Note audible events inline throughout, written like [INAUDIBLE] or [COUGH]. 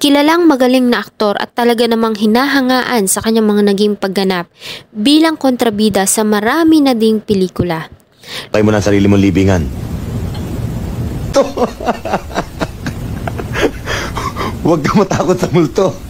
Kilalang magaling na aktor at talaga namang hinahangaan sa kanyang mga naging pagganap bilang kontrabida sa marami na ding pelikula. Tayo mo na sarili mong libingan. [LAUGHS] Huwag ka matakot sa multo.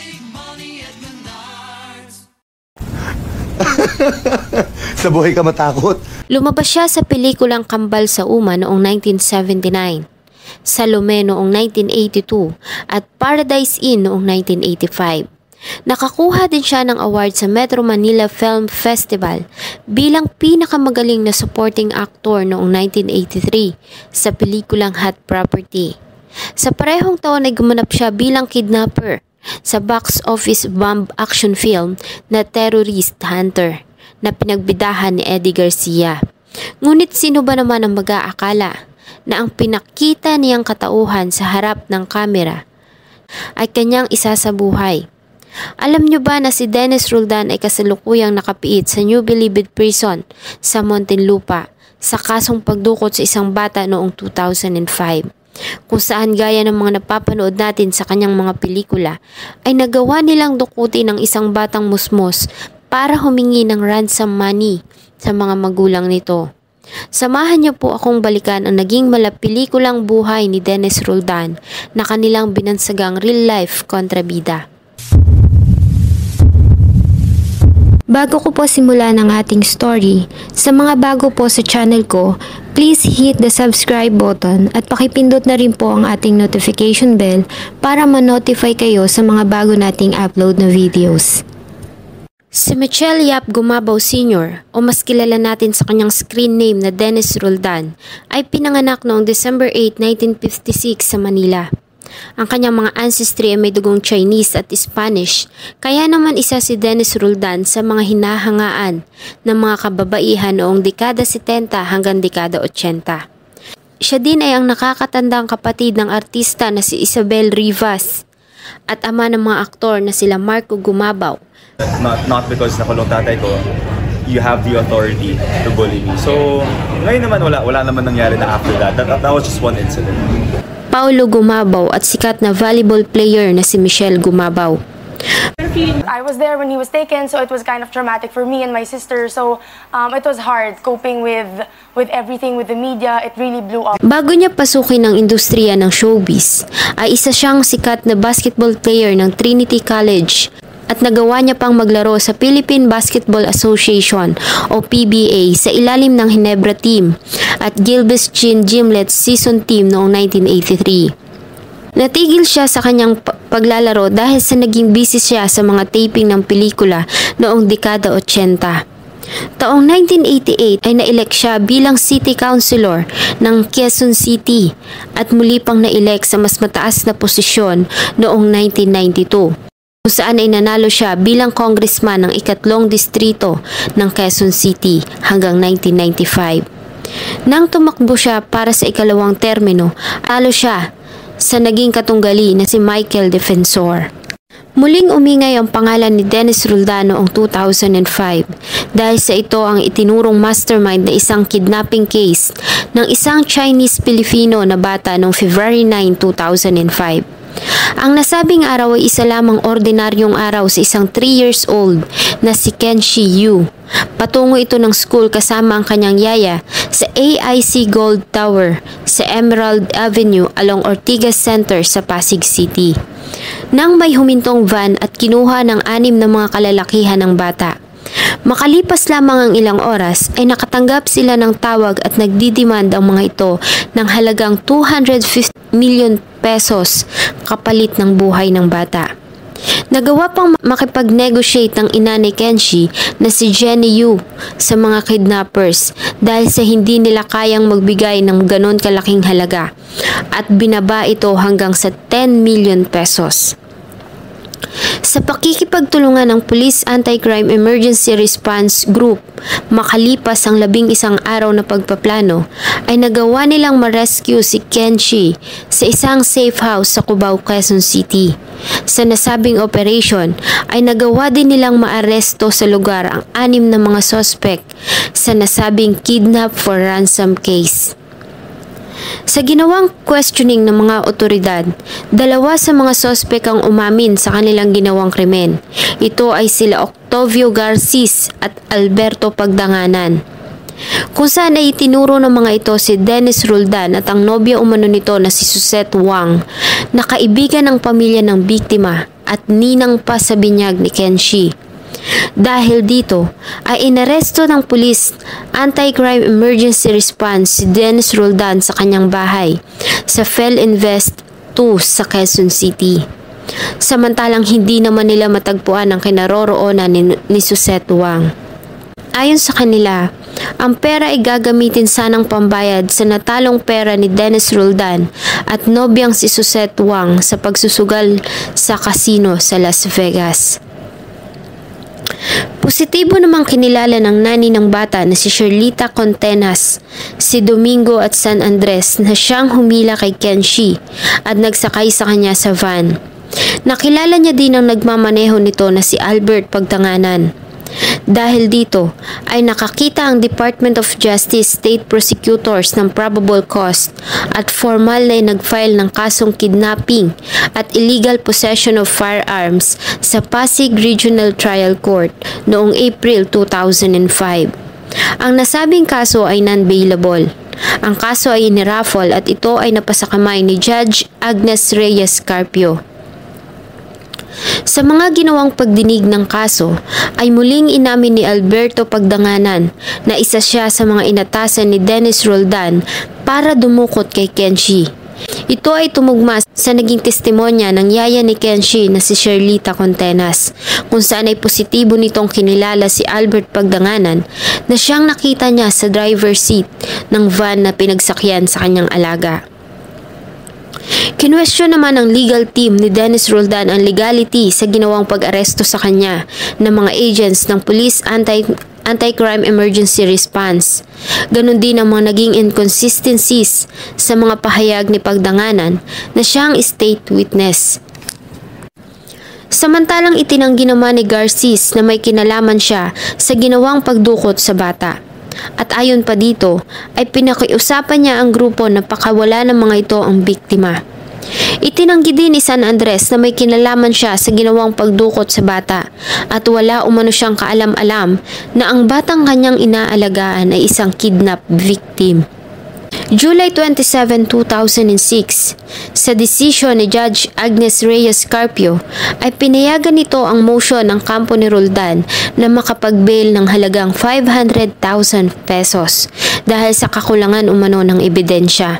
Sa buhay ka matakot. Lumabas siya sa pelikulang Kambal sa Uma noong 1979, Salome noong 1982 at Paradise Inn noong 1985. Nakakuha din siya ng award sa Metro Manila Film Festival bilang pinakamagaling na supporting actor noong 1983 sa pelikulang Hot Property. Sa parehong taon ay gumanap siya bilang kidnapper sa box office bomb action film na Terrorist Hunter na pinagbidahan ni Eddie Garcia. Ngunit sino ba naman ang mag-aakala na ang pinakita niyang katauhan sa harap ng kamera ay kanyang isasabuhay? Alam niyo ba na si Dennis Roldan ay kasalukuyang nakapiit sa New Bilibid Prison sa Montelupa sa kasong pagdukot sa isang bata noong 2005? kung saan gaya ng mga napapanood natin sa kanyang mga pelikula, ay nagawa nilang dukutin ng isang batang musmos para humingi ng ransom money sa mga magulang nito. Samahan niyo po akong balikan ang naging malapelikulang buhay ni Dennis Roldan na kanilang binansagang real-life kontrabida. Bago ko po simula ng ating story, sa mga bago po sa channel ko, please hit the subscribe button at pakipindot na rin po ang ating notification bell para ma-notify kayo sa mga bago nating upload na videos. Si Michelle Yap Gumabaw Sr. o mas kilala natin sa kanyang screen name na Dennis Roldan ay pinanganak noong December 8, 1956 sa Manila. Ang kanyang mga ancestry ay may dugong Chinese at Spanish, kaya naman isa si Dennis Roldan sa mga hinahangaan ng mga kababaihan noong dekada 70 hanggang dekada 80. Siya din ay ang nakakatandang kapatid ng artista na si Isabel Rivas at ama ng mga aktor na sila Marco Gumabaw, not not because nakulong tatay ko you have the authority to bully me. So, ngayon naman wala wala naman nangyari na after that. That, that was just one incident. Paulo Gumabaw at sikat na volleyball player na si Michelle Gumabaw. I was there when he was taken, so it was kind of traumatic for me and my sister. So um, it was hard coping with with everything with the media. It really blew up. Bago niya pasukin ang industriya ng showbiz, ay isa siyang sikat na basketball player ng Trinity College at nagawa niya pang maglaro sa Philippine Basketball Association o PBA sa ilalim ng Hinebra team at Gilbis Chin Gimlet's season team noong 1983. Natigil siya sa kanyang pa- paglalaro dahil sa naging busy siya sa mga taping ng pelikula noong dekada 80. Taong 1988 ay naelek siya bilang City Councilor ng Quezon City at muli pang naelek sa mas mataas na posisyon noong 1992 kung saan ay nanalo siya bilang congressman ng ikatlong distrito ng Quezon City hanggang 1995. Nang tumakbo siya para sa ikalawang termino, alo siya sa naging katunggali na si Michael Defensor. Muling umingay ang pangalan ni Dennis Roldan noong 2005 dahil sa ito ang itinurong mastermind na isang kidnapping case ng isang Chinese-Filipino na bata noong February 9, 2005. Ang nasabing araw ay isa lamang ordinaryong araw sa isang 3 years old na si Kenshi Yu. Patungo ito ng school kasama ang kanyang yaya sa AIC Gold Tower sa Emerald Avenue along Ortigas Center sa Pasig City. Nang may humintong van at kinuha ng anim na mga kalalakihan ng bata. Makalipas lamang ang ilang oras ay nakatanggap sila ng tawag at nagdidemand ang mga ito ng halagang 250 million pesos kapalit ng buhay ng bata. Nagawa pang makipag-negotiate ang ina ni Kenshi na si Jenny Yu sa mga kidnappers dahil sa hindi nila kayang magbigay ng ganon kalaking halaga at binaba ito hanggang sa 10 million pesos. Sa pakikipagtulungan ng Police Anti-Crime Emergency Response Group, makalipas ang labing isang araw na pagpaplano, ay nagawa nilang ma-rescue si Kenshi sa isang safe house sa Cubao, Quezon City. Sa nasabing operation, ay nagawa din nilang maaresto sa lugar ang anim na mga sospek sa nasabing kidnap for ransom case. Sa ginawang questioning ng mga otoridad, dalawa sa mga sospek ang umamin sa kanilang ginawang krimen. Ito ay sila Octavio Garcis at Alberto Pagdanganan. Kung saan ay itinuro ng mga ito si Dennis Roldan at ang nobya umano nito na si Susette Wang na kaibigan ng pamilya ng biktima at ninang pa sa binyag ni Kenshi. Dahil dito ay inaresto ng pulis anti-crime emergency response si Dennis Roldan sa kanyang bahay sa Fel Invest 2 sa Quezon City. Samantalang hindi naman nila matagpuan ang kinaroroonan ni, ni Susette Wang. Ayon sa kanila, ang pera ay gagamitin sanang pambayad sa natalong pera ni Dennis Roldan at nobyang si Susette Wang sa pagsusugal sa kasino sa Las Vegas. Positibo namang kinilala ng nani ng bata na si Sherlita Contenas, si Domingo at San Andres na siyang humila kay Kenshi at nagsakay sa kanya sa van. Nakilala niya din ang nagmamaneho nito na si Albert Pagtanganan. Dahil dito ay nakakita ang Department of Justice State Prosecutors ng probable cause at formal na nag-file ng kasong kidnapping at illegal possession of firearms sa Pasig Regional Trial Court noong April 2005. Ang nasabing kaso ay non-bailable. Ang kaso ay iniraffle at ito ay napasakamay ni Judge Agnes Reyes Carpio. Sa mga ginawang pagdinig ng kaso, ay muling inamin ni Alberto Pagdanganan na isa siya sa mga inatasan ni Dennis Roldan para dumukot kay Kenshi. Ito ay tumugma sa naging testimonya ng yaya ni Kenshi na si Sherlita Contenas, kung saan ay positibo nitong kinilala si Albert Pagdanganan na siyang nakita niya sa driver seat ng van na pinagsakyan sa kanyang alaga. Kinwestiyon naman ng legal team ni Dennis Roldan ang legality sa ginawang pag-aresto sa kanya ng mga agents ng Police Anti Anti-Crime Emergency Response. Ganon din ang mga naging inconsistencies sa mga pahayag ni Pagdanganan na siyang state witness. Samantalang itinanggi naman ni Garcis na may kinalaman siya sa ginawang pagdukot sa bata. At ayon pa dito, ay pinakiusapan niya ang grupo na pakawala ng mga ito ang biktima. Itinanggi din ni San Andres na may kinalaman siya sa ginawang pagdukot sa bata at wala umano siyang kaalam-alam na ang batang kanyang inaalagaan ay isang kidnap victim. July 27, 2006, sa desisyon ni Judge Agnes Reyes Carpio ay pinayagan nito ang motion ng kampo ni Roldan na makapag-bail ng halagang 500,000 pesos dahil sa kakulangan umano ng ebidensya.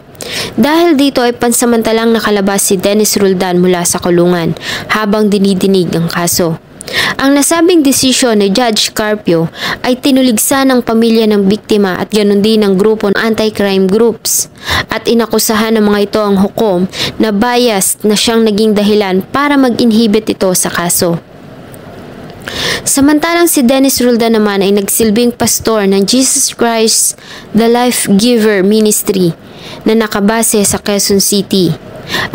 Dahil dito ay pansamantalang nakalabas si Dennis Roldan mula sa kulungan habang dinidinig ang kaso. Ang nasabing desisyon ni Judge Carpio ay tinuligsa ng pamilya ng biktima at ganon din ng grupo ng anti-crime groups at inakusahan ng mga ito ang hukom na biased na siyang naging dahilan para mag-inhibit ito sa kaso. Samantalang si Dennis Roldan naman ay nagsilbing pastor ng Jesus Christ the Life Giver Ministry na nakabase sa Quezon City.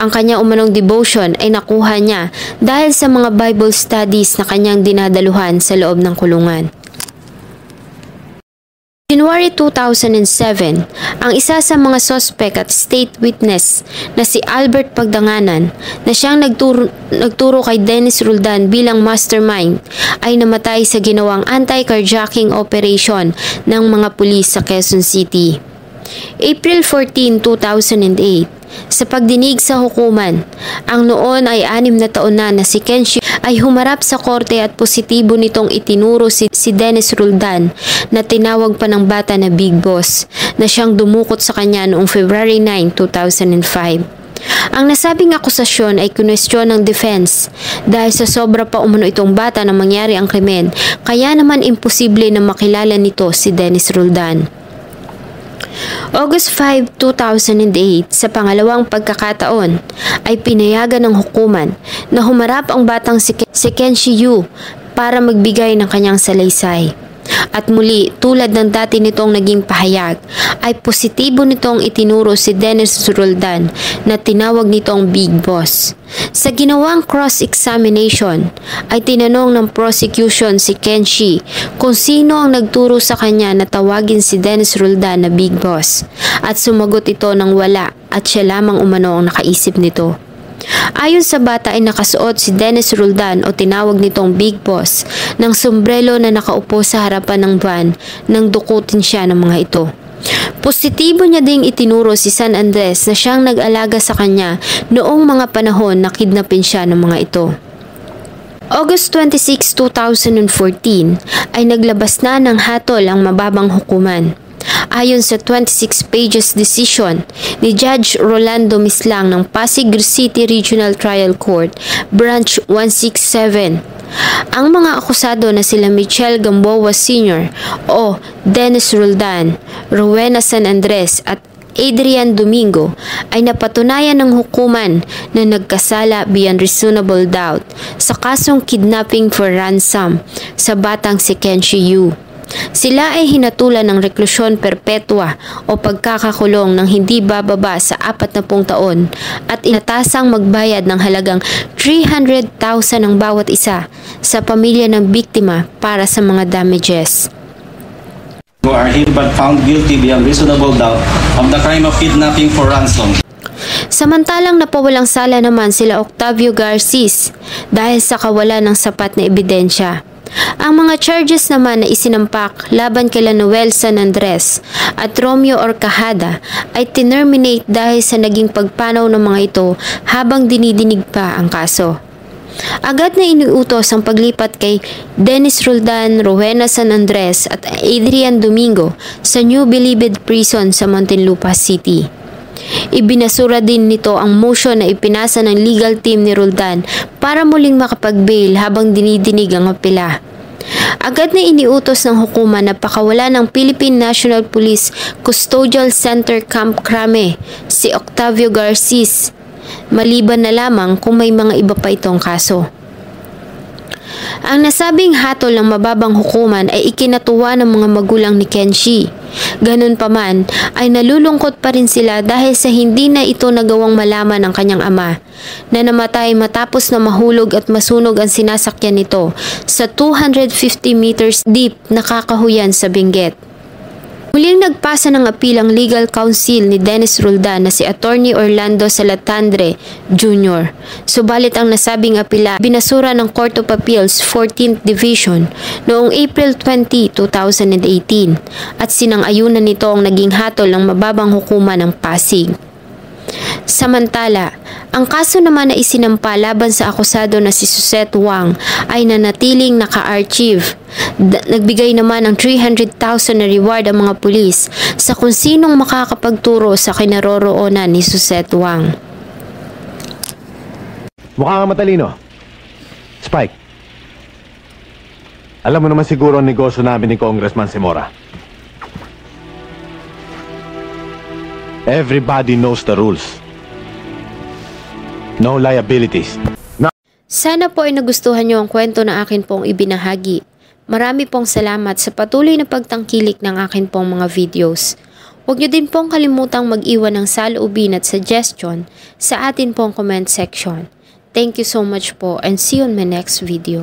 Ang kanya umanong devotion ay nakuha niya dahil sa mga Bible studies na kanyang dinadaluhan sa loob ng kulungan. January 2007, ang isa sa mga sospek at state witness na si Albert Pagdanganan na siyang nagturo, nagturo kay Dennis Roldan bilang mastermind ay namatay sa ginawang anti-carjacking operation ng mga pulis sa Quezon City. April 14, 2008, sa pagdinig sa hukuman, ang noon ay anim na taon na na si Kenshi ay humarap sa korte at positibo nitong itinuro si, si Dennis Roldan na tinawag pa ng bata na Big Boss na siyang dumukot sa kanya noong February 9, 2005. Ang nasabing akusasyon ay kunwestiyon ng defense dahil sa sobra pa umano itong bata na mangyari ang krimen kaya naman imposible na makilala nito si Dennis Roldan. August 5, 2008, sa pangalawang pagkakataon, ay pinayagan ng hukuman na humarap ang batang si, si Kenshi Yu para magbigay ng kanyang salaysay. At muli, tulad ng dati nitong naging pahayag, ay positibo nitong itinuro si Dennis Roldan na tinawag nitong Big Boss. Sa ginawang cross-examination, ay tinanong ng prosecution si Kenshi kung sino ang nagturo sa kanya na tawagin si Dennis Roldan na Big Boss at sumagot ito ng wala at siya lamang umano ang nakaisip nito. Ayon sa bata ay nakasuot si Dennis Roldan o tinawag nitong Big Boss ng sombrero na nakaupo sa harapan ng van nang dukutin siya ng mga ito. Positibo niya ding itinuro si San Andres na siyang nag-alaga sa kanya noong mga panahon na kidnapin siya ng mga ito. August 26, 2014 ay naglabas na ng hatol ang mababang hukuman. Ayon sa 26 pages decision ni Judge Rolando Mislang ng Pasig City Regional Trial Court, Branch 167, ang mga akusado na sila Michelle Gamboa Sr. o Dennis Roldan, Rowena San Andres at Adrian Domingo ay napatunayan ng hukuman na nagkasala beyond reasonable doubt sa kasong kidnapping for ransom sa batang si Kenshi Yu. Sila ay hinatulan ng reklusyon perpetua o pagkakakulong ng hindi bababa sa 40 taon at inatasang magbayad ng halagang 300,000 ang bawat isa sa pamilya ng biktima para sa mga damages. who are hereby found guilty beyond reasonable doubt of the crime of kidnapping for ransom. Samantalang napawalang sala naman sila Octavio Garcis dahil sa kawalan ng sapat na ebidensya. Ang mga charges naman na isinampak laban kila Noel San Andres at Romeo Orcajada ay tinerminate dahil sa naging pagpanaw ng mga ito habang dinidinig pa ang kaso. Agad na iniutos ang paglipat kay Dennis Roldan, Rowena San Andres at Adrian Domingo sa New Bilibid Prison sa Muntinlupa City. Ibinasura din nito ang motion na ipinasa ng legal team ni Roldan para muling makapag-bail habang dinidinig ang apela. Agad na iniutos ng hukuman na pakawala ng Philippine National Police Custodial Center Camp Crame si Octavio Garcis maliban na lamang kung may mga iba pa itong kaso. Ang nasabing hatol ng mababang hukuman ay ikinatuwa ng mga magulang ni Kenshi. Ganun pa man, ay nalulungkot pa rin sila dahil sa hindi na ito nagawang malaman ng kanyang ama na namatay matapos na mahulog at masunog ang sinasakyan nito sa 250 meters deep na kakahuyan sa Benguet. Muling nagpasa ng apil ang legal counsel ni Dennis Roldan na si Attorney Orlando Salatandre Jr. Subalit ang nasabing apila binasura ng Court of Appeals 14th Division noong April 20, 2018 at sinang-ayunan nito ang naging hatol ng mababang hukuman ng Pasig. Samantala, ang kaso naman na isinampa laban sa akusado na si Susette Wang ay nanatiling naka-archive. Nagbigay naman ng 300,000 na reward ang mga pulis sa kung sinong makakapagturo sa kinaroroonan ni Susette Wang. Mukha nga matalino. Spike. Alam mo naman siguro ang negosyo namin ni Congressman Simora. Everybody knows the rules. No liabilities. Sana po ay nagustuhan niyo ang kwento na akin pong ibinahagi. Marami pong salamat sa patuloy na pagtangkilik ng akin pong mga videos. Huwag niyo din pong kalimutang mag-iwan ng saloobin at suggestion sa atin pong comment section. Thank you so much po and see you on my next video.